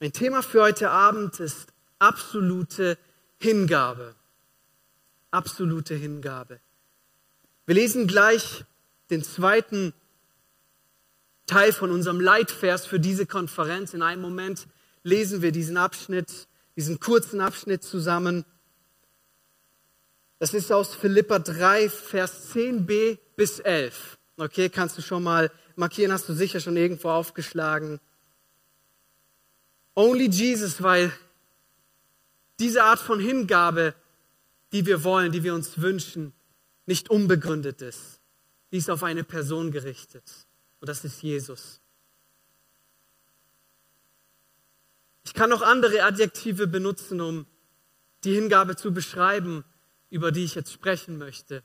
Mein Thema für heute Abend ist absolute Hingabe. Absolute Hingabe. Wir lesen gleich den zweiten Teil von unserem Leitvers für diese Konferenz. In einem Moment lesen wir diesen Abschnitt, diesen kurzen Abschnitt zusammen. Das ist aus Philippa 3, Vers 10b bis 11. Okay, kannst du schon mal markieren, hast du sicher schon irgendwo aufgeschlagen. Only Jesus, weil diese Art von Hingabe, die wir wollen, die wir uns wünschen, nicht unbegründet ist. Die ist auf eine Person gerichtet. Und das ist Jesus. Ich kann noch andere Adjektive benutzen, um die Hingabe zu beschreiben, über die ich jetzt sprechen möchte.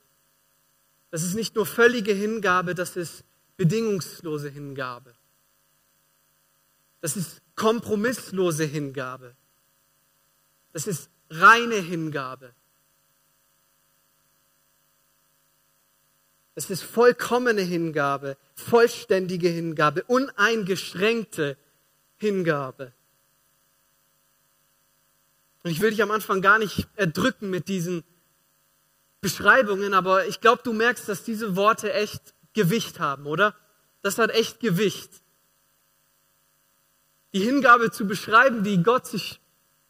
Das ist nicht nur völlige Hingabe, das ist bedingungslose Hingabe. Das ist kompromisslose Hingabe. Das ist reine Hingabe. Es ist vollkommene Hingabe, vollständige Hingabe, uneingeschränkte Hingabe. Und ich will dich am Anfang gar nicht erdrücken mit diesen Beschreibungen, aber ich glaube, du merkst, dass diese Worte echt Gewicht haben, oder? Das hat echt Gewicht. Die Hingabe zu beschreiben, die Gott sich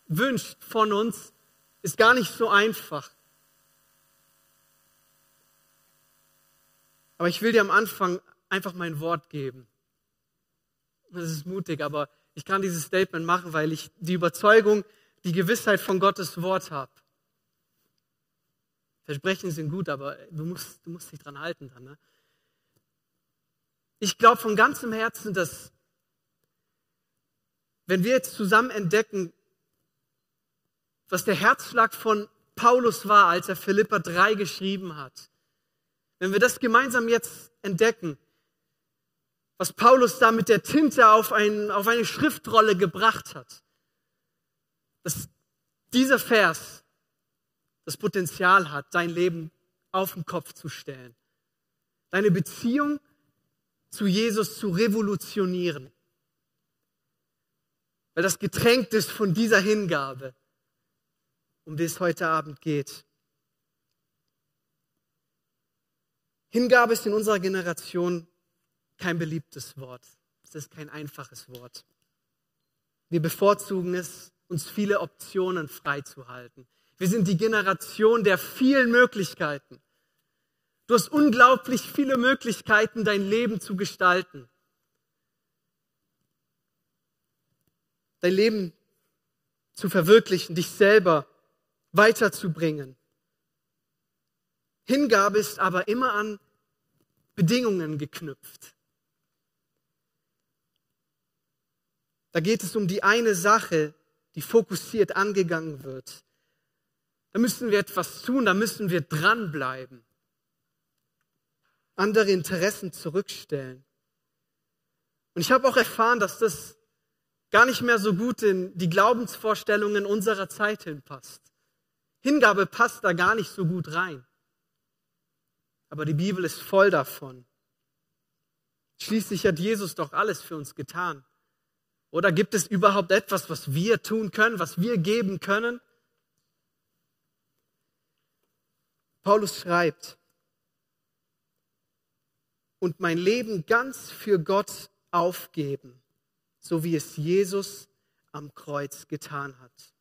wünscht von uns, ist gar nicht so einfach. Aber ich will dir am Anfang einfach mein Wort geben. Das ist mutig, aber ich kann dieses Statement machen, weil ich die Überzeugung, die Gewissheit von Gottes Wort habe. Versprechen sind gut, aber du musst, du musst dich dran halten dann. Ne? Ich glaube von ganzem Herzen, dass wenn wir jetzt zusammen entdecken, was der Herzschlag von Paulus war, als er Philippa 3 geschrieben hat, wenn wir das gemeinsam jetzt entdecken, was Paulus da mit der Tinte auf, ein, auf eine Schriftrolle gebracht hat, dass dieser Vers das Potenzial hat, dein Leben auf den Kopf zu stellen, deine Beziehung zu Jesus zu revolutionieren, weil das getränkt ist von dieser Hingabe, um die es heute Abend geht. Hingabe ist in unserer Generation kein beliebtes Wort. Es ist kein einfaches Wort. Wir bevorzugen es, uns viele Optionen freizuhalten. Wir sind die Generation der vielen Möglichkeiten. Du hast unglaublich viele Möglichkeiten, dein Leben zu gestalten. Dein Leben zu verwirklichen, dich selber weiterzubringen. Hingabe ist aber immer an Bedingungen geknüpft. Da geht es um die eine Sache, die fokussiert angegangen wird. Da müssen wir etwas tun, da müssen wir dranbleiben. Andere Interessen zurückstellen. Und ich habe auch erfahren, dass das gar nicht mehr so gut in die Glaubensvorstellungen unserer Zeit hinpasst. Hingabe passt da gar nicht so gut rein. Aber die Bibel ist voll davon. Schließlich hat Jesus doch alles für uns getan. Oder gibt es überhaupt etwas, was wir tun können, was wir geben können? Paulus schreibt, und mein Leben ganz für Gott aufgeben, so wie es Jesus am Kreuz getan hat.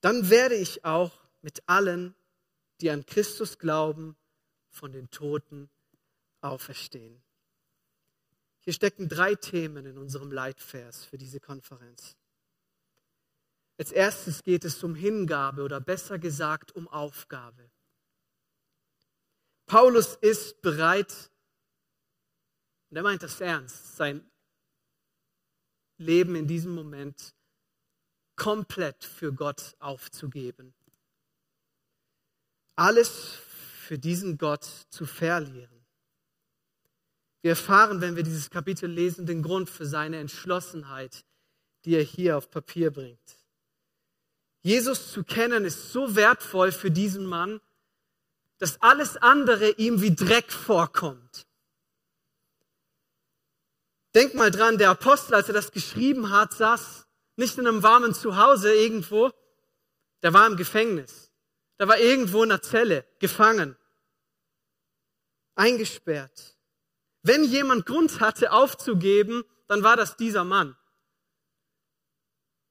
Dann werde ich auch mit allen, die an Christus glauben, von den Toten auferstehen. Hier stecken drei Themen in unserem Leitvers für diese Konferenz. Als erstes geht es um Hingabe oder besser gesagt um Aufgabe. Paulus ist bereit, und er meint das ernst, sein Leben in diesem Moment komplett für Gott aufzugeben. Alles für diesen Gott zu verlieren. Wir erfahren, wenn wir dieses Kapitel lesen, den Grund für seine Entschlossenheit, die er hier auf Papier bringt. Jesus zu kennen ist so wertvoll für diesen Mann, dass alles andere ihm wie Dreck vorkommt. Denk mal dran, der Apostel, als er das geschrieben hat, saß nicht in einem warmen Zuhause irgendwo, der war im Gefängnis. Der war irgendwo in einer Zelle, gefangen, eingesperrt. Wenn jemand Grund hatte aufzugeben, dann war das dieser Mann.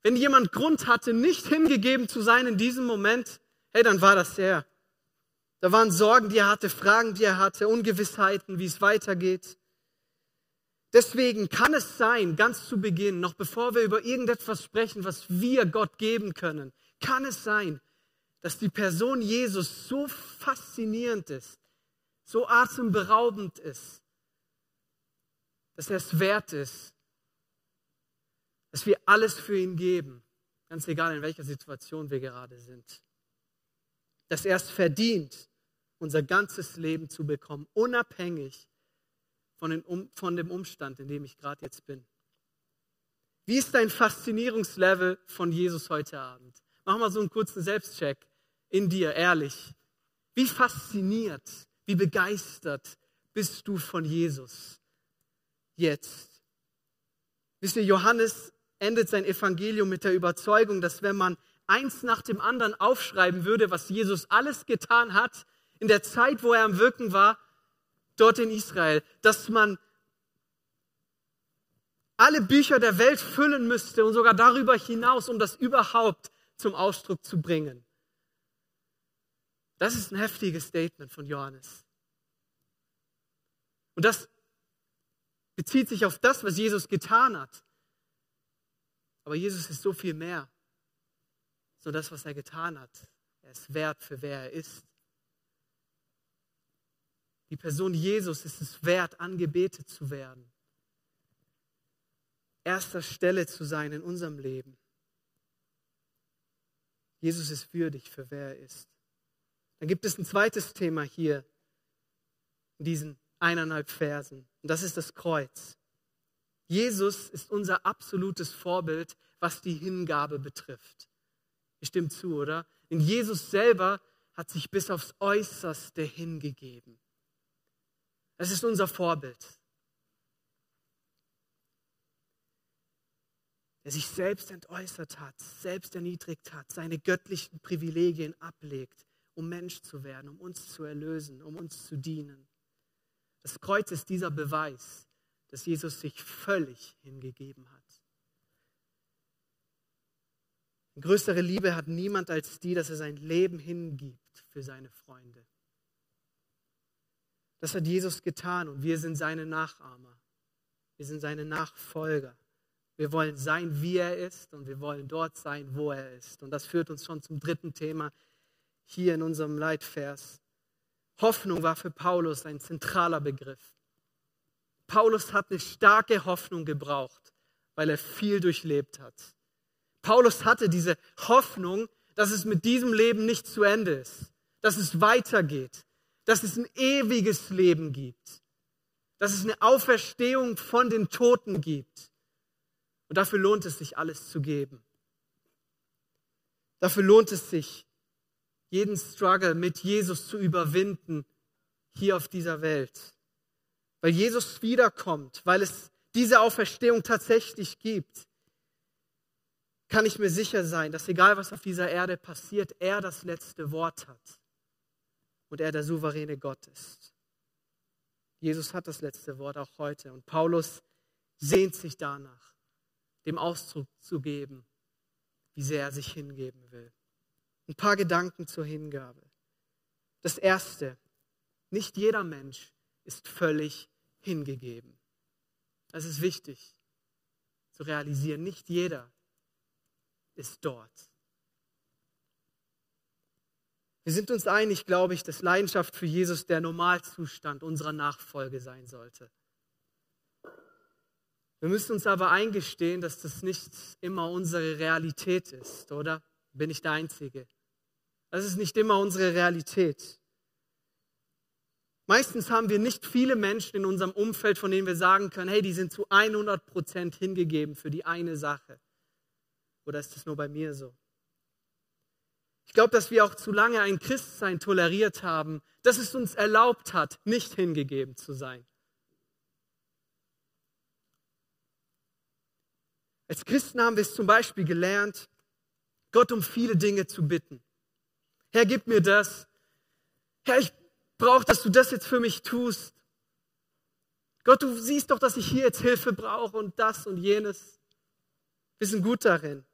Wenn jemand Grund hatte, nicht hingegeben zu sein in diesem Moment, hey, dann war das er. Da waren Sorgen, die er hatte, Fragen, die er hatte, Ungewissheiten, wie es weitergeht. Deswegen kann es sein, ganz zu Beginn, noch bevor wir über irgendetwas sprechen, was wir Gott geben können, kann es sein, dass die Person Jesus so faszinierend ist, so atemberaubend ist, dass er es wert ist, dass wir alles für ihn geben, ganz egal in welcher Situation wir gerade sind. Dass er es verdient, unser ganzes Leben zu bekommen, unabhängig von, den, von dem Umstand, in dem ich gerade jetzt bin. Wie ist dein Faszinierungslevel von Jesus heute Abend? Mach mal so einen kurzen Selbstcheck in dir, ehrlich. Wie fasziniert, wie begeistert bist du von Jesus jetzt? Wisst ihr, Johannes endet sein Evangelium mit der Überzeugung, dass wenn man eins nach dem anderen aufschreiben würde, was Jesus alles getan hat, in der Zeit, wo er am Wirken war, dort in Israel, dass man alle Bücher der Welt füllen müsste und sogar darüber hinaus, um das überhaupt zum Ausdruck zu bringen. Das ist ein heftiges Statement von Johannes. Und das bezieht sich auf das, was Jesus getan hat. Aber Jesus ist so viel mehr. So das, was er getan hat. Er ist wert für wer er ist. Die Person Jesus ist es wert, angebetet zu werden. Erster Stelle zu sein in unserem Leben. Jesus ist würdig für wer er ist. Dann gibt es ein zweites Thema hier in diesen eineinhalb Versen. Und das ist das Kreuz. Jesus ist unser absolutes Vorbild, was die Hingabe betrifft. Ihr stimmt zu, oder? Denn Jesus selber hat sich bis aufs Äußerste hingegeben. Das ist unser Vorbild. Der sich selbst entäußert hat, selbst erniedrigt hat, seine göttlichen Privilegien ablegt, um Mensch zu werden, um uns zu erlösen, um uns zu dienen. Das Kreuz ist dieser Beweis, dass Jesus sich völlig hingegeben hat. Eine größere Liebe hat niemand als die, dass er sein Leben hingibt für seine Freunde. Das hat Jesus getan und wir sind seine Nachahmer. Wir sind seine Nachfolger. Wir wollen sein, wie er ist und wir wollen dort sein, wo er ist. Und das führt uns schon zum dritten Thema hier in unserem Leitvers. Hoffnung war für Paulus ein zentraler Begriff. Paulus hat eine starke Hoffnung gebraucht, weil er viel durchlebt hat. Paulus hatte diese Hoffnung, dass es mit diesem Leben nicht zu Ende ist, dass es weitergeht, dass es ein ewiges Leben gibt, dass es eine Auferstehung von den Toten gibt. Und dafür lohnt es sich, alles zu geben. Dafür lohnt es sich, jeden Struggle mit Jesus zu überwinden hier auf dieser Welt. Weil Jesus wiederkommt, weil es diese Auferstehung tatsächlich gibt, kann ich mir sicher sein, dass egal was auf dieser Erde passiert, er das letzte Wort hat und er der souveräne Gott ist. Jesus hat das letzte Wort auch heute und Paulus sehnt sich danach, dem Ausdruck zu geben, wie sehr er sich hingeben will. Ein paar Gedanken zur Hingabe. Das erste, nicht jeder Mensch ist völlig hingegeben. Das ist wichtig zu realisieren. Nicht jeder ist dort. Wir sind uns einig, glaube ich, dass Leidenschaft für Jesus der Normalzustand unserer Nachfolge sein sollte. Wir müssen uns aber eingestehen, dass das nicht immer unsere Realität ist, oder? Bin ich der Einzige? Das ist nicht immer unsere Realität. Meistens haben wir nicht viele Menschen in unserem Umfeld, von denen wir sagen können, hey, die sind zu 100 Prozent hingegeben für die eine Sache. Oder ist das nur bei mir so? Ich glaube, dass wir auch zu lange ein Christsein toleriert haben, das es uns erlaubt hat, nicht hingegeben zu sein. Als Christen haben wir es zum Beispiel gelernt, Gott um viele Dinge zu bitten. Herr, gib mir das. Herr, ich brauche, dass du das jetzt für mich tust. Gott, du siehst doch, dass ich hier jetzt Hilfe brauche und das und jenes. Wir sind gut darin.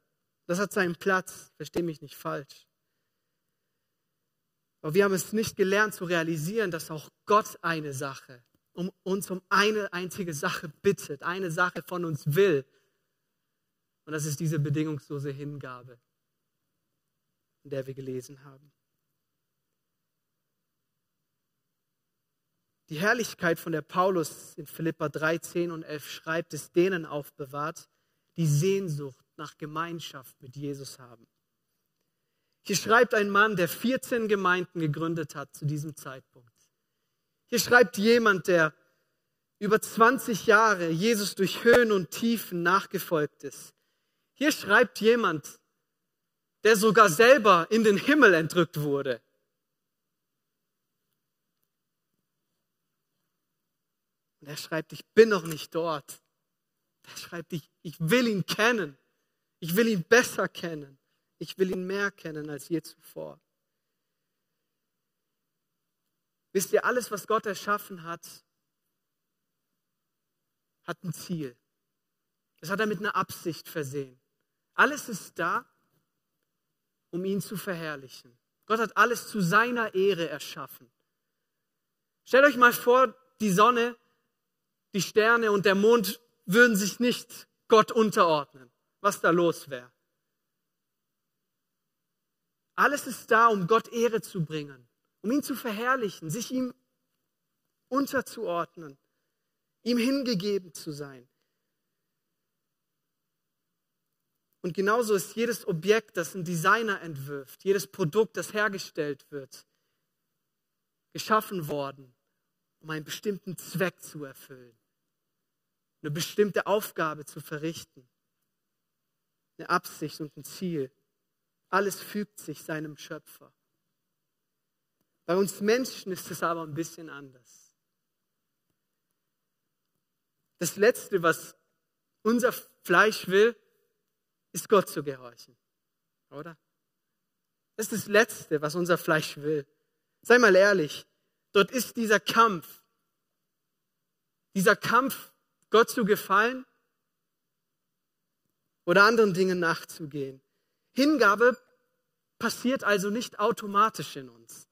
Das hat seinen Platz. Versteh mich nicht falsch. Aber wir haben es nicht gelernt zu realisieren, dass auch Gott eine Sache, um uns um eine einzige Sache bittet, eine Sache von uns will. Und das ist diese bedingungslose Hingabe, in der wir gelesen haben. Die Herrlichkeit, von der Paulus in Philippa 3, 10 und 11 schreibt, ist denen aufbewahrt, die Sehnsucht nach Gemeinschaft mit Jesus haben. Hier schreibt ein Mann, der 14 Gemeinden gegründet hat zu diesem Zeitpunkt. Hier schreibt jemand, der über 20 Jahre Jesus durch Höhen und Tiefen nachgefolgt ist. Hier schreibt jemand, der sogar selber in den Himmel entrückt wurde. Und er schreibt, ich bin noch nicht dort. Er schreibt, ich, ich will ihn kennen. Ich will ihn besser kennen. Ich will ihn mehr kennen als je zuvor. Wisst ihr, alles, was Gott erschaffen hat, hat ein Ziel. Das hat er mit einer Absicht versehen. Alles ist da, um ihn zu verherrlichen. Gott hat alles zu seiner Ehre erschaffen. Stellt euch mal vor, die Sonne die Sterne und der Mond würden sich nicht Gott unterordnen, was da los wäre. Alles ist da, um Gott Ehre zu bringen, um ihn zu verherrlichen, sich ihm unterzuordnen, ihm hingegeben zu sein. Und genauso ist jedes Objekt, das ein Designer entwirft, jedes Produkt, das hergestellt wird, geschaffen worden, um einen bestimmten Zweck zu erfüllen eine bestimmte Aufgabe zu verrichten, eine Absicht und ein Ziel. Alles fügt sich seinem Schöpfer. Bei uns Menschen ist es aber ein bisschen anders. Das Letzte, was unser Fleisch will, ist Gott zu gehorchen. Oder? Das ist das Letzte, was unser Fleisch will. Sei mal ehrlich, dort ist dieser Kampf. Dieser Kampf Gott zu gefallen oder anderen Dingen nachzugehen. Hingabe passiert also nicht automatisch in uns.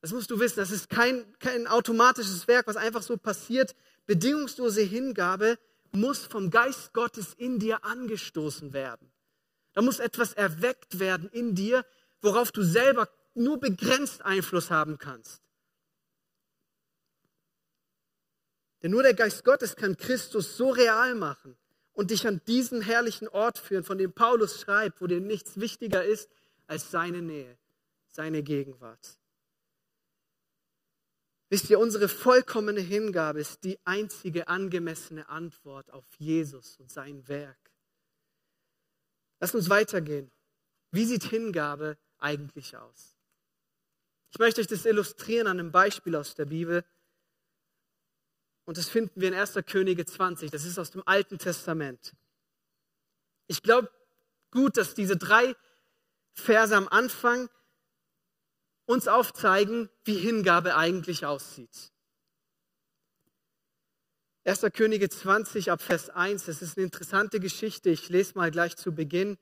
Das musst du wissen, das ist kein, kein automatisches Werk, was einfach so passiert. Bedingungslose Hingabe muss vom Geist Gottes in dir angestoßen werden. Da muss etwas erweckt werden in dir, worauf du selber nur begrenzt Einfluss haben kannst. Denn nur der Geist Gottes kann Christus so real machen und dich an diesen herrlichen Ort führen, von dem Paulus schreibt, wo dir nichts wichtiger ist als seine Nähe, seine Gegenwart. Wisst ihr, unsere vollkommene Hingabe ist die einzige angemessene Antwort auf Jesus und sein Werk. Lass uns weitergehen. Wie sieht Hingabe eigentlich aus? Ich möchte euch das illustrieren an einem Beispiel aus der Bibel. Und das finden wir in 1. Könige 20. Das ist aus dem Alten Testament. Ich glaube gut, dass diese drei Verse am Anfang uns aufzeigen, wie Hingabe eigentlich aussieht. 1. Könige 20 ab Vers 1, das ist eine interessante Geschichte. Ich lese mal gleich zu Beginn.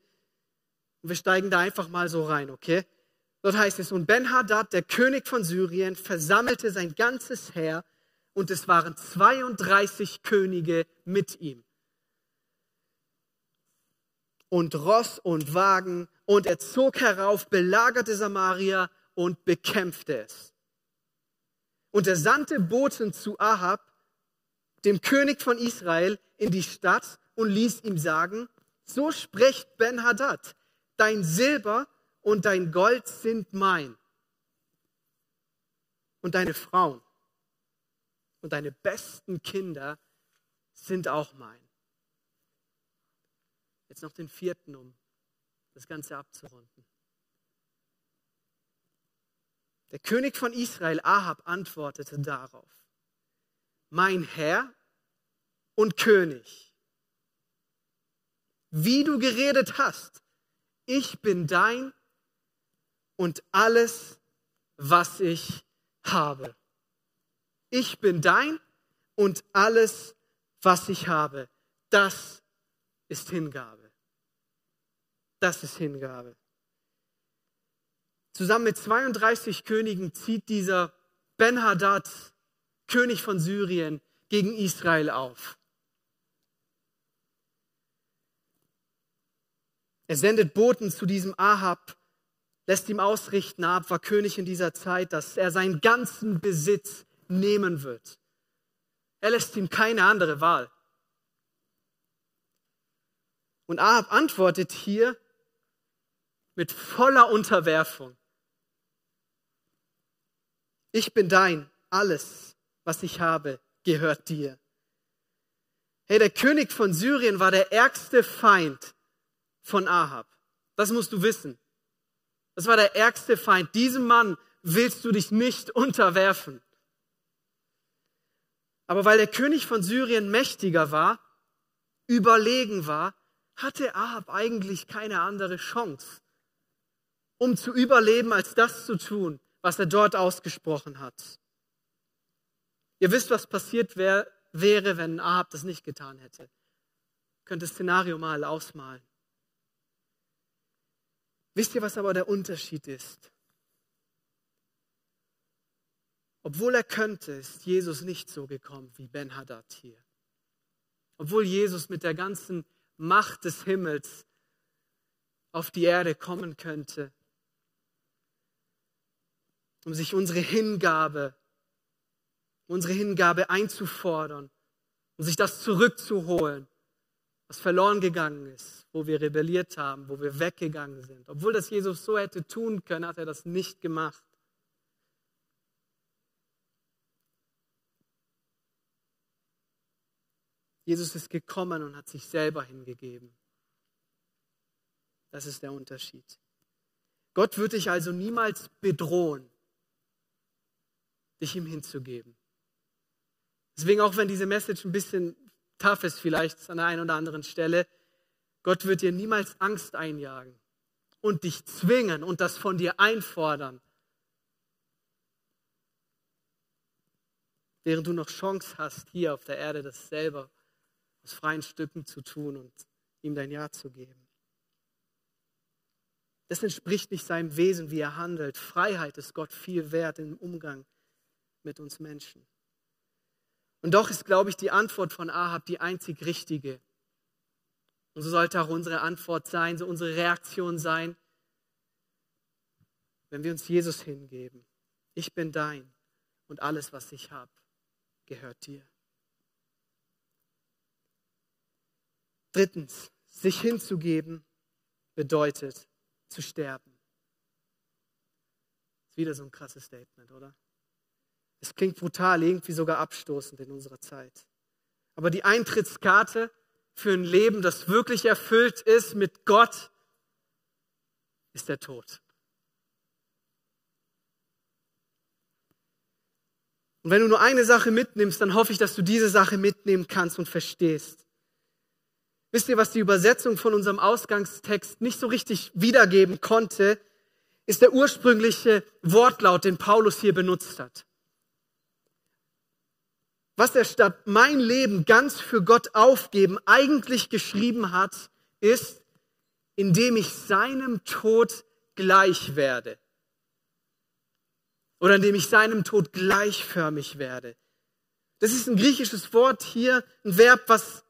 Und wir steigen da einfach mal so rein, okay? Dort heißt es, und Ben-Hadad, der König von Syrien, versammelte sein ganzes Heer und es waren 32 Könige mit ihm. Und Ross und Wagen, und er zog herauf, belagerte Samaria und bekämpfte es. Und er sandte Boten zu Ahab, dem König von Israel, in die Stadt und ließ ihm sagen, so spricht Ben-Hadad, dein Silber und dein Gold sind mein und deine Frauen und deine besten Kinder sind auch mein. Jetzt noch den vierten, um das Ganze abzurunden. Der König von Israel, Ahab, antwortete darauf, mein Herr und König, wie du geredet hast. Ich bin dein und alles, was ich habe. Ich bin dein und alles, was ich habe. Das ist Hingabe. Das ist Hingabe. Zusammen mit 32 Königen zieht dieser Ben-Hadad, König von Syrien, gegen Israel auf. Er sendet Boten zu diesem Ahab, lässt ihm ausrichten, Ahab war König in dieser Zeit, dass er seinen ganzen Besitz nehmen wird. Er lässt ihm keine andere Wahl. Und Ahab antwortet hier mit voller Unterwerfung. Ich bin dein, alles, was ich habe, gehört dir. Hey, der König von Syrien war der ärgste Feind von Ahab. Das musst du wissen. Das war der ärgste Feind. Diesem Mann willst du dich nicht unterwerfen. Aber weil der König von Syrien mächtiger war, überlegen war, hatte Ahab eigentlich keine andere Chance, um zu überleben, als das zu tun, was er dort ausgesprochen hat. Ihr wisst, was passiert wär, wäre, wenn Ahab das nicht getan hätte. Könnt das Szenario mal ausmalen. Wisst ihr, was aber der Unterschied ist? Obwohl er könnte, ist Jesus nicht so gekommen wie Ben Haddad hier. Obwohl Jesus mit der ganzen Macht des Himmels auf die Erde kommen könnte, um sich unsere Hingabe, unsere Hingabe einzufordern, um sich das zurückzuholen, was verloren gegangen ist, wo wir rebelliert haben, wo wir weggegangen sind. Obwohl das Jesus so hätte tun können, hat er das nicht gemacht. Jesus ist gekommen und hat sich selber hingegeben. Das ist der Unterschied. Gott wird dich also niemals bedrohen, dich ihm hinzugeben. Deswegen auch wenn diese Message ein bisschen tough ist, vielleicht an der einen oder anderen Stelle, Gott wird dir niemals Angst einjagen und dich zwingen und das von dir einfordern, während du noch Chance hast, hier auf der Erde das selber aus freien Stücken zu tun und ihm dein Ja zu geben. Das entspricht nicht seinem Wesen, wie er handelt. Freiheit ist Gott viel wert im Umgang mit uns Menschen. Und doch ist, glaube ich, die Antwort von Ahab die einzig richtige. Und so sollte auch unsere Antwort sein, so unsere Reaktion sein, wenn wir uns Jesus hingeben. Ich bin dein und alles, was ich habe, gehört dir. Drittens, sich hinzugeben bedeutet zu sterben. Ist wieder so ein krasses Statement, oder? Es klingt brutal, irgendwie sogar abstoßend in unserer Zeit. Aber die Eintrittskarte für ein Leben, das wirklich erfüllt ist mit Gott, ist der Tod. Und wenn du nur eine Sache mitnimmst, dann hoffe ich, dass du diese Sache mitnehmen kannst und verstehst. Wisst ihr, was die Übersetzung von unserem Ausgangstext nicht so richtig wiedergeben konnte, ist der ursprüngliche Wortlaut, den Paulus hier benutzt hat. Was er statt mein Leben ganz für Gott aufgeben eigentlich geschrieben hat, ist, indem ich seinem Tod gleich werde. Oder indem ich seinem Tod gleichförmig werde. Das ist ein griechisches Wort hier, ein Verb, was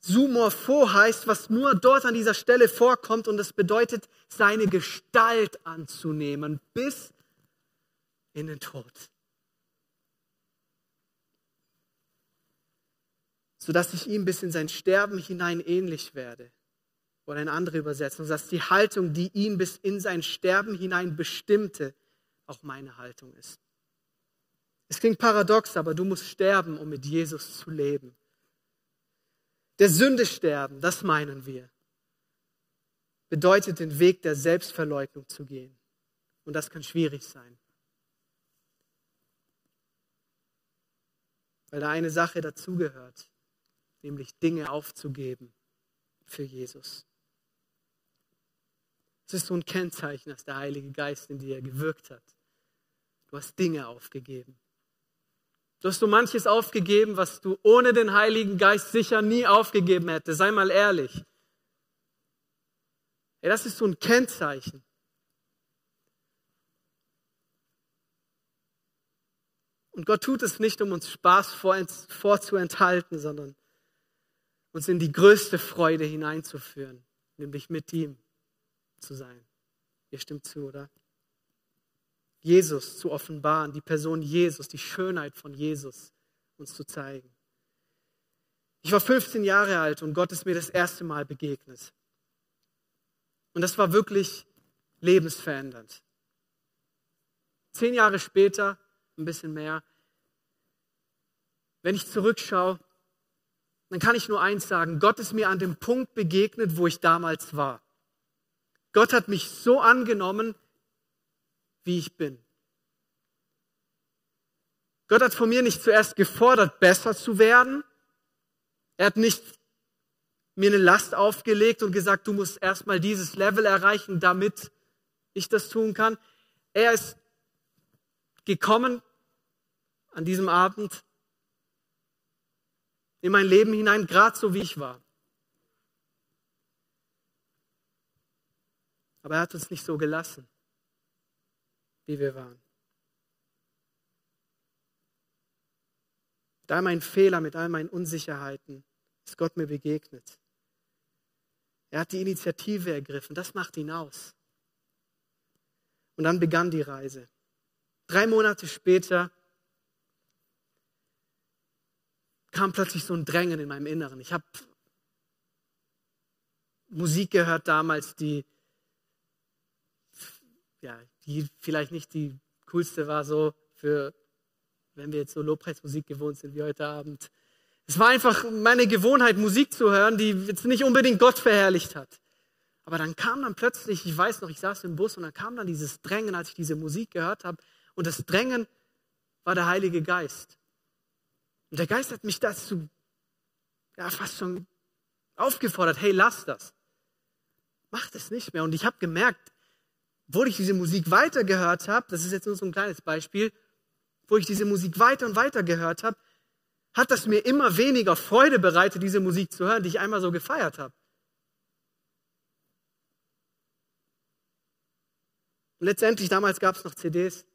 Sumorpho heißt, was nur dort an dieser Stelle vorkommt und das bedeutet, seine Gestalt anzunehmen bis in den Tod. Sodass ich ihm bis in sein Sterben hinein ähnlich werde. Oder eine andere Übersetzung, dass die Haltung, die ihn bis in sein Sterben hinein bestimmte, auch meine Haltung ist. Es klingt paradox, aber du musst sterben, um mit Jesus zu leben der Sünde sterben, das meinen wir, bedeutet den Weg der Selbstverleugnung zu gehen. Und das kann schwierig sein. Weil da eine Sache dazugehört, nämlich Dinge aufzugeben, für Jesus. Es ist so ein Kennzeichen, dass der Heilige Geist in dir gewirkt hat. Du hast Dinge aufgegeben. Du hast so manches aufgegeben, was du ohne den Heiligen Geist sicher nie aufgegeben hättest. Sei mal ehrlich. Ja, das ist so ein Kennzeichen. Und Gott tut es nicht, um uns Spaß vorzuenthalten, sondern uns in die größte Freude hineinzuführen, nämlich mit ihm zu sein. Ihr stimmt zu, oder? Jesus zu offenbaren, die Person Jesus, die Schönheit von Jesus uns zu zeigen. Ich war 15 Jahre alt und Gott ist mir das erste Mal begegnet. Und das war wirklich lebensverändernd. Zehn Jahre später, ein bisschen mehr, wenn ich zurückschaue, dann kann ich nur eins sagen, Gott ist mir an dem Punkt begegnet, wo ich damals war. Gott hat mich so angenommen, wie ich bin. Gott hat von mir nicht zuerst gefordert, besser zu werden. Er hat nicht mir eine Last aufgelegt und gesagt, du musst erstmal dieses Level erreichen, damit ich das tun kann. Er ist gekommen an diesem Abend in mein Leben hinein, gerade so wie ich war. Aber er hat uns nicht so gelassen wie wir waren. Mit all meinen Fehlern, mit all meinen Unsicherheiten ist Gott mir begegnet. Er hat die Initiative ergriffen. Das macht ihn aus. Und dann begann die Reise. Drei Monate später kam plötzlich so ein Drängen in meinem Inneren. Ich habe Musik gehört damals, die ja, die vielleicht nicht die coolste war, so für, wenn wir jetzt so Lobpreismusik gewohnt sind wie heute Abend. Es war einfach meine Gewohnheit, Musik zu hören, die jetzt nicht unbedingt Gott verherrlicht hat. Aber dann kam dann plötzlich, ich weiß noch, ich saß im Bus und dann kam dann dieses Drängen, als ich diese Musik gehört habe. Und das Drängen war der Heilige Geist. Und der Geist hat mich dazu ja, fast schon aufgefordert, hey, lass das. Mach das nicht mehr. Und ich habe gemerkt, wo ich diese Musik weiter gehört habe, das ist jetzt nur so ein kleines Beispiel, wo ich diese Musik weiter und weiter gehört habe, hat das mir immer weniger Freude bereitet, diese Musik zu hören, die ich einmal so gefeiert habe. Und letztendlich, damals gab es noch CDs.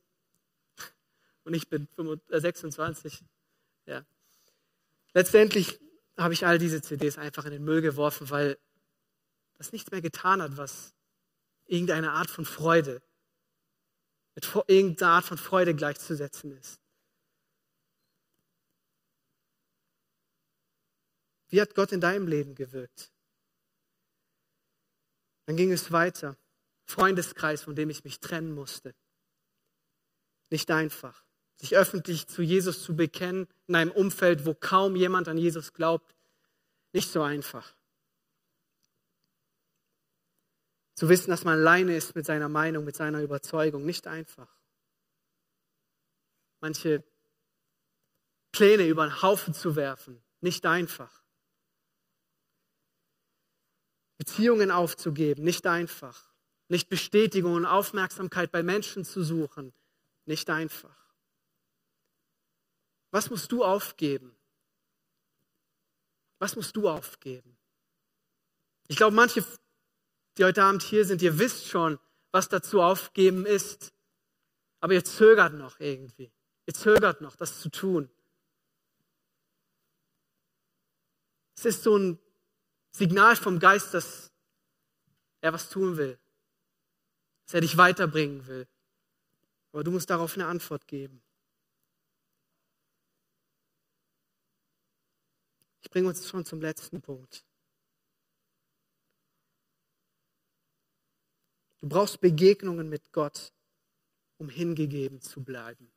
Und ich bin 26. Äh, ja. Letztendlich habe ich all diese CDs einfach in den Müll geworfen, weil das nichts mehr getan hat, was irgendeine Art von Freude, mit irgendeiner Art von Freude gleichzusetzen ist. Wie hat Gott in deinem Leben gewirkt? Dann ging es weiter. Freundeskreis, von dem ich mich trennen musste. Nicht einfach. Sich öffentlich zu Jesus zu bekennen in einem Umfeld, wo kaum jemand an Jesus glaubt. Nicht so einfach. Zu wissen, dass man alleine ist mit seiner Meinung, mit seiner Überzeugung, nicht einfach. Manche Pläne über den Haufen zu werfen, nicht einfach. Beziehungen aufzugeben, nicht einfach. Nicht Bestätigung und Aufmerksamkeit bei Menschen zu suchen, nicht einfach. Was musst du aufgeben? Was musst du aufgeben? Ich glaube, manche die heute Abend hier sind, ihr wisst schon, was dazu aufgeben ist. Aber ihr zögert noch irgendwie. Ihr zögert noch, das zu tun. Es ist so ein Signal vom Geist, dass er was tun will. Dass er dich weiterbringen will. Aber du musst darauf eine Antwort geben. Ich bringe uns schon zum letzten Punkt. Du brauchst Begegnungen mit Gott, um hingegeben zu bleiben.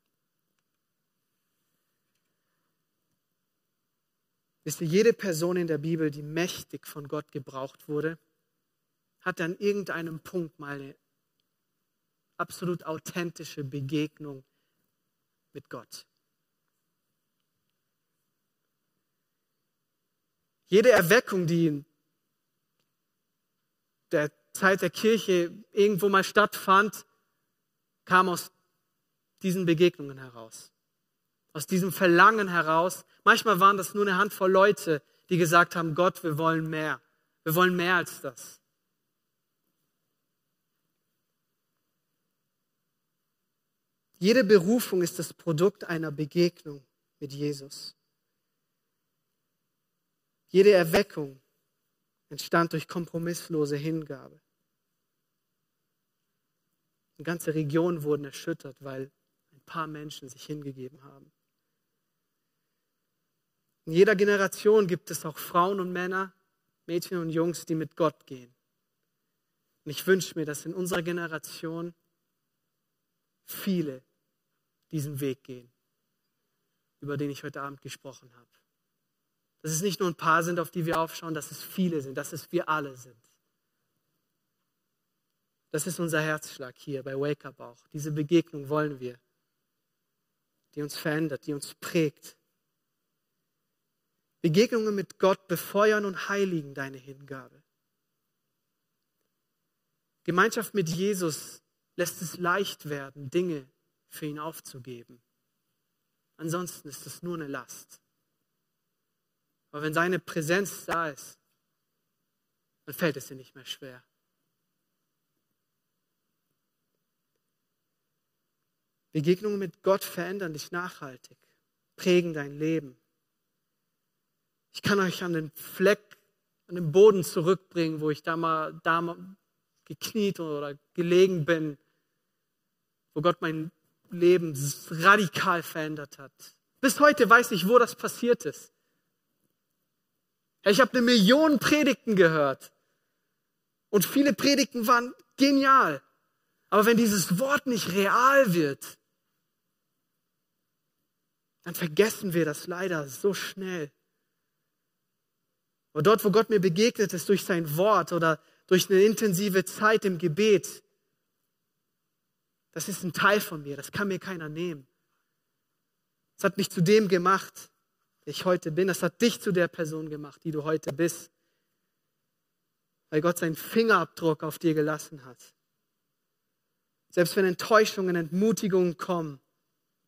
Wisst ihr, jede Person in der Bibel, die mächtig von Gott gebraucht wurde, hat an irgendeinem Punkt mal eine absolut authentische Begegnung mit Gott. Jede Erweckung, die der Zeit der Kirche irgendwo mal stattfand, kam aus diesen Begegnungen heraus. Aus diesem Verlangen heraus. Manchmal waren das nur eine Handvoll Leute, die gesagt haben, Gott, wir wollen mehr. Wir wollen mehr als das. Jede Berufung ist das Produkt einer Begegnung mit Jesus. Jede Erweckung entstand durch kompromisslose Hingabe. Und ganze Regionen wurden erschüttert, weil ein paar Menschen sich hingegeben haben. In jeder Generation gibt es auch Frauen und Männer, Mädchen und Jungs, die mit Gott gehen. Und ich wünsche mir, dass in unserer Generation viele diesen Weg gehen, über den ich heute Abend gesprochen habe. Dass es nicht nur ein paar sind, auf die wir aufschauen, dass es viele sind, dass es wir alle sind. Das ist unser Herzschlag hier bei Wake Up auch. Diese Begegnung wollen wir, die uns verändert, die uns prägt. Begegnungen mit Gott befeuern und heiligen deine Hingabe. Gemeinschaft mit Jesus lässt es leicht werden, Dinge für ihn aufzugeben. Ansonsten ist es nur eine Last. Aber wenn seine Präsenz da ist, dann fällt es dir nicht mehr schwer. Begegnungen mit Gott verändern dich nachhaltig, prägen dein Leben. Ich kann euch an den Fleck, an den Boden zurückbringen, wo ich da mal, da mal gekniet oder gelegen bin, wo Gott mein Leben radikal verändert hat. Bis heute weiß ich, wo das passiert ist. Ich habe eine Million Predigten gehört. Und viele Predigten waren genial. Aber wenn dieses Wort nicht real wird, dann vergessen wir das leider so schnell. Aber dort, wo Gott mir begegnet ist durch sein Wort oder durch eine intensive Zeit im Gebet, das ist ein Teil von mir, das kann mir keiner nehmen. Es hat mich zu dem gemacht, ich heute bin. Es hat dich zu der Person gemacht, die du heute bist. Weil Gott seinen Fingerabdruck auf dir gelassen hat. Selbst wenn Enttäuschungen, Entmutigungen kommen,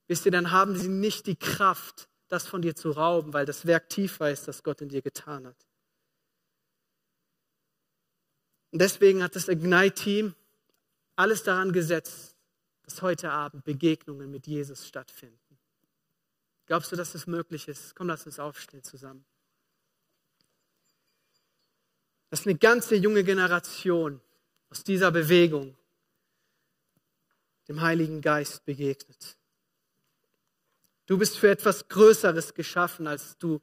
wisst ihr, dann haben sie nicht die Kraft, das von dir zu rauben, weil das Werk tiefer ist, das Gott in dir getan hat. Und deswegen hat das Ignite-Team alles daran gesetzt, dass heute Abend Begegnungen mit Jesus stattfinden. Glaubst du, dass das möglich ist? Komm, lass uns aufstehen zusammen. Dass eine ganze junge Generation aus dieser Bewegung dem Heiligen Geist begegnet. Du bist für etwas Größeres geschaffen, als du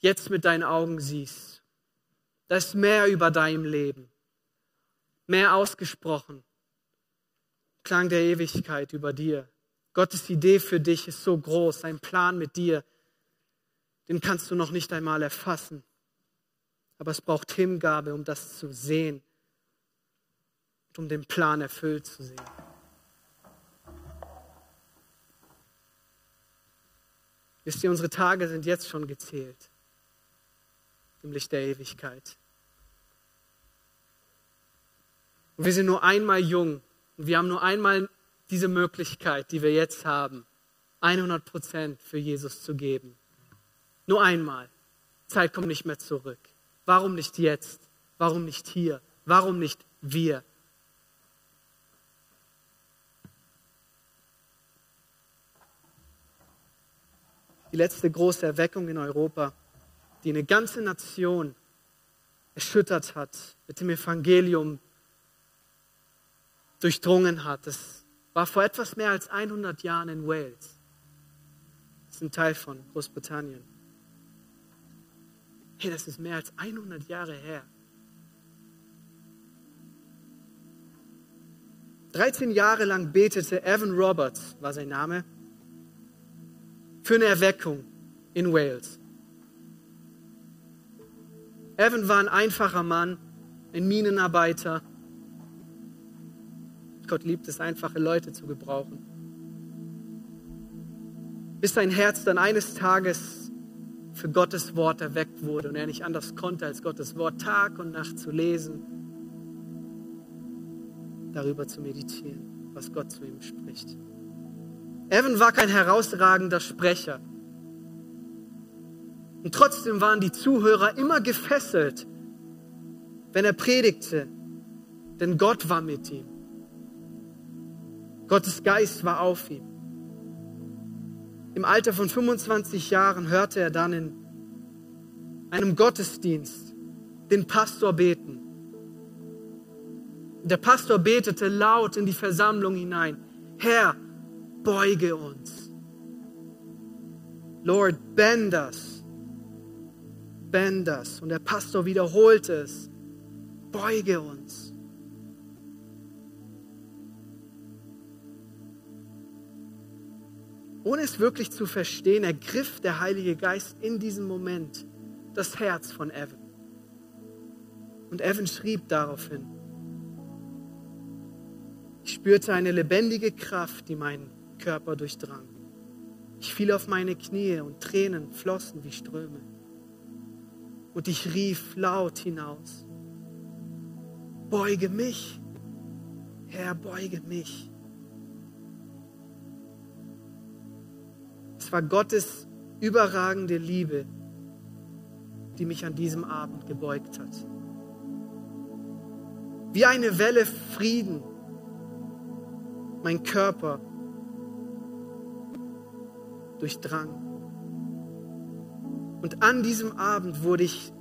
jetzt mit deinen Augen siehst. Da ist mehr über deinem Leben, mehr ausgesprochen, Klang der Ewigkeit über dir. Gottes Idee für dich ist so groß, sein Plan mit dir, den kannst du noch nicht einmal erfassen. Aber es braucht Hingabe, um das zu sehen und um den Plan erfüllt zu sehen. Wisst ihr, unsere Tage sind jetzt schon gezählt im Licht der Ewigkeit. Und wir sind nur einmal jung und wir haben nur einmal diese Möglichkeit, die wir jetzt haben, 100 Prozent für Jesus zu geben. Nur einmal. Zeit kommt nicht mehr zurück. Warum nicht jetzt? Warum nicht hier? Warum nicht wir? Die letzte große Erweckung in Europa, die eine ganze Nation erschüttert hat mit dem Evangelium, durchdrungen hat. Das war vor etwas mehr als 100 Jahren in Wales. Das ist ein Teil von Großbritannien. Hey, das ist mehr als 100 Jahre her. 13 Jahre lang betete Evan Roberts, war sein Name, für eine Erweckung in Wales. Evan war ein einfacher Mann, ein Minenarbeiter, Gott liebt es, einfache Leute zu gebrauchen. Bis sein Herz dann eines Tages für Gottes Wort erweckt wurde und er nicht anders konnte, als Gottes Wort Tag und Nacht zu lesen, darüber zu meditieren, was Gott zu ihm spricht. Evan war kein herausragender Sprecher. Und trotzdem waren die Zuhörer immer gefesselt, wenn er predigte, denn Gott war mit ihm. Gottes Geist war auf ihm. Im Alter von 25 Jahren hörte er dann in einem Gottesdienst den Pastor beten. Der Pastor betete laut in die Versammlung hinein. Herr, beuge uns. Lord, bend us. Bend us. Und der Pastor wiederholte es. Beuge uns. Ohne es wirklich zu verstehen, ergriff der Heilige Geist in diesem Moment das Herz von Evan. Und Evan schrieb daraufhin, ich spürte eine lebendige Kraft, die meinen Körper durchdrang. Ich fiel auf meine Knie und Tränen flossen wie Ströme. Und ich rief laut hinaus, beuge mich, Herr, beuge mich. Es war Gottes überragende Liebe, die mich an diesem Abend gebeugt hat. Wie eine Welle Frieden, mein Körper durchdrang. Und an diesem Abend wurde ich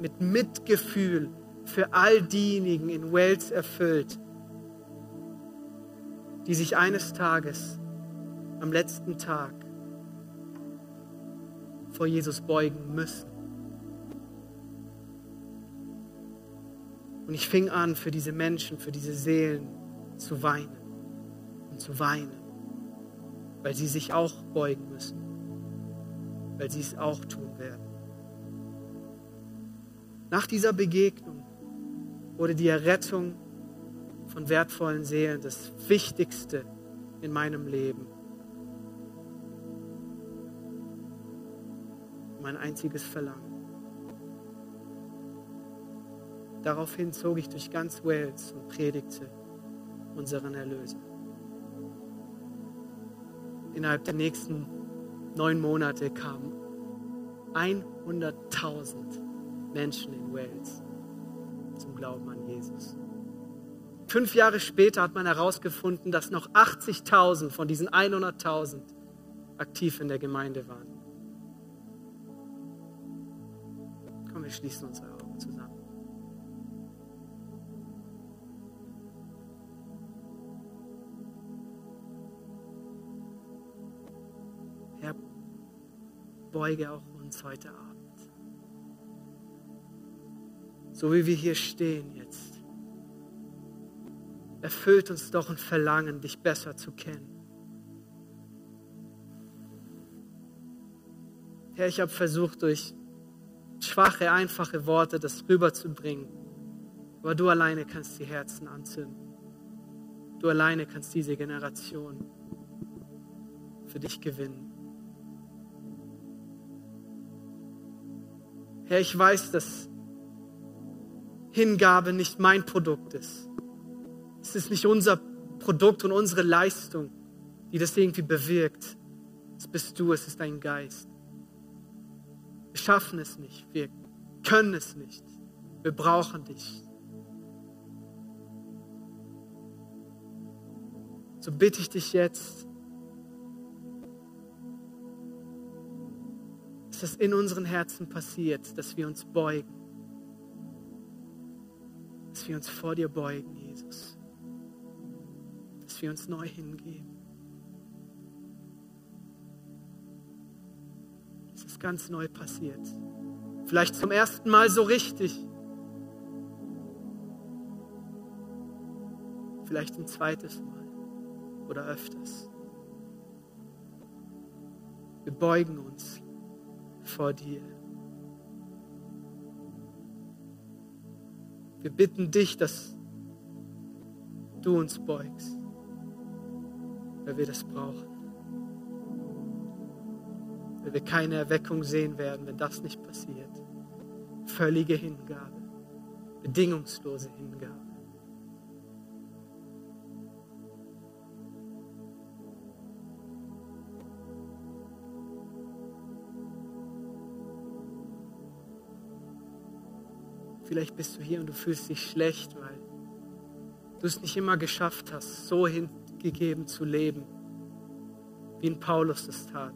mit Mitgefühl für all diejenigen in Wales erfüllt, die sich eines Tages am letzten Tag vor Jesus beugen müssen. Und ich fing an, für diese Menschen, für diese Seelen zu weinen und zu weinen, weil sie sich auch beugen müssen, weil sie es auch tun werden. Nach dieser Begegnung wurde die Errettung von wertvollen Seelen das Wichtigste in meinem Leben. Mein einziges Verlangen. Daraufhin zog ich durch ganz Wales und predigte unseren Erlöser. Innerhalb der nächsten neun Monate kamen 100.000 Menschen in Wales zum Glauben an Jesus. Fünf Jahre später hat man herausgefunden, dass noch 80.000 von diesen 100.000 aktiv in der Gemeinde waren. Wir schließen unsere Augen zusammen. Herr, beuge auch uns heute Abend. So wie wir hier stehen jetzt. Erfüllt uns doch ein Verlangen, dich besser zu kennen. Herr, ich habe versucht, durch schwache, einfache Worte das rüberzubringen. Aber du alleine kannst die Herzen anzünden. Du alleine kannst diese Generation für dich gewinnen. Herr, ich weiß, dass Hingabe nicht mein Produkt ist. Es ist nicht unser Produkt und unsere Leistung, die das irgendwie bewirkt. Es bist du, es ist dein Geist. Wir schaffen es nicht. Wir können es nicht. Wir brauchen dich. So bitte ich dich jetzt, dass das in unseren Herzen passiert, dass wir uns beugen. Dass wir uns vor dir beugen, Jesus. Dass wir uns neu hingeben. Ganz neu passiert. Vielleicht zum ersten Mal so richtig. Vielleicht ein zweites Mal oder öfters. Wir beugen uns vor dir. Wir bitten dich, dass du uns beugst, weil wir das brauchen. Wir keine Erweckung sehen werden, wenn das nicht passiert. Völlige Hingabe, bedingungslose Hingabe. Vielleicht bist du hier und du fühlst dich schlecht, weil du es nicht immer geschafft hast, so hingegeben zu leben, wie in Paulus das tat.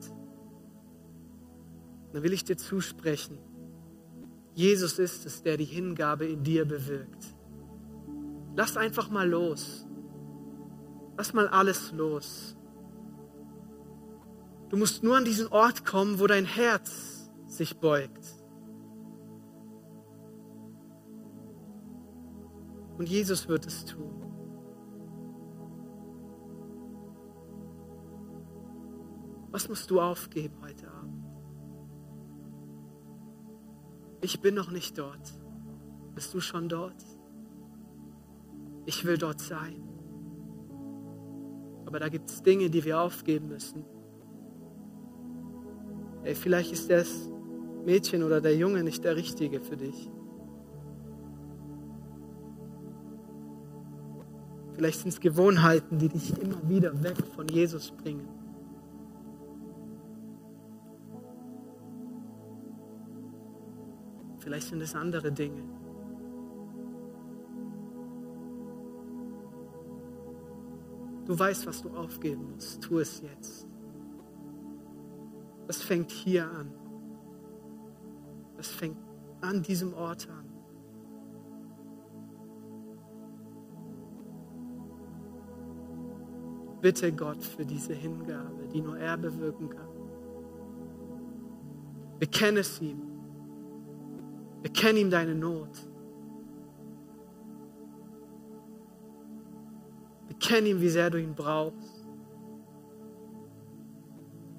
Dann will ich dir zusprechen, Jesus ist es, der die Hingabe in dir bewirkt. Lass einfach mal los. Lass mal alles los. Du musst nur an diesen Ort kommen, wo dein Herz sich beugt. Und Jesus wird es tun. Was musst du aufgeben heute Abend? Ich bin noch nicht dort. Bist du schon dort? Ich will dort sein. Aber da gibt es Dinge, die wir aufgeben müssen. Ey, vielleicht ist das Mädchen oder der Junge nicht der Richtige für dich. Vielleicht sind es Gewohnheiten, die dich immer wieder weg von Jesus bringen. Vielleicht sind es andere Dinge. Du weißt, was du aufgeben musst. Tu es jetzt. Das fängt hier an. Das fängt an diesem Ort an. Bitte Gott für diese Hingabe, die nur er bewirken kann. Bekenne es ihm. Bekenne ihm deine Not. Bekenne ihm, wie sehr du ihn brauchst.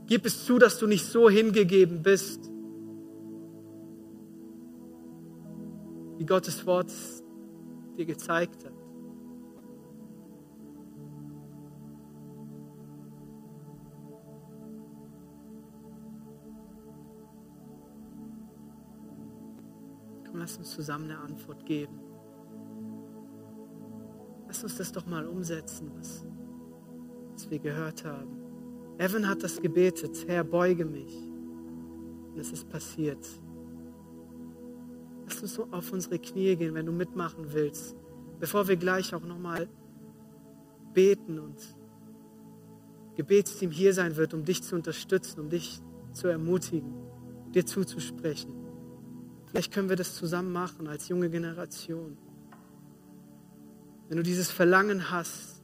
Gib es zu, dass du nicht so hingegeben bist, wie Gottes Wort dir gezeigt hat. Zusammen eine Antwort geben. Lass uns das doch mal umsetzen, was, was wir gehört haben. Evan hat das gebetet, Herr, beuge mich. Und es ist passiert. Lass uns so auf unsere Knie gehen, wenn du mitmachen willst, bevor wir gleich auch nochmal beten und Gebetsteam hier sein wird, um dich zu unterstützen, um dich zu ermutigen, dir zuzusprechen. Vielleicht können wir das zusammen machen als junge Generation. Wenn du dieses Verlangen hast,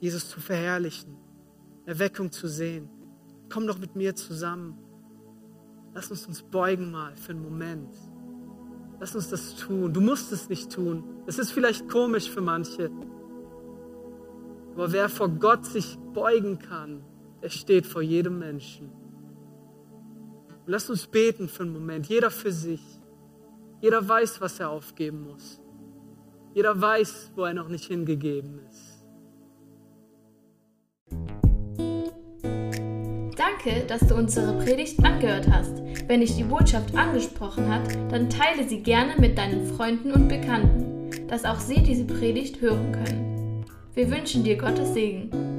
Jesus zu verherrlichen, Erweckung zu sehen, komm doch mit mir zusammen. Lass uns uns beugen mal für einen Moment. Lass uns das tun. Du musst es nicht tun. Es ist vielleicht komisch für manche. Aber wer vor Gott sich beugen kann, der steht vor jedem Menschen. Und lasst uns beten für einen Moment, jeder für sich. Jeder weiß, was er aufgeben muss. Jeder weiß, wo er noch nicht hingegeben ist. Danke, dass du unsere Predigt angehört hast. Wenn dich die Botschaft angesprochen hat, dann teile sie gerne mit deinen Freunden und Bekannten, dass auch sie diese Predigt hören können. Wir wünschen dir Gottes Segen.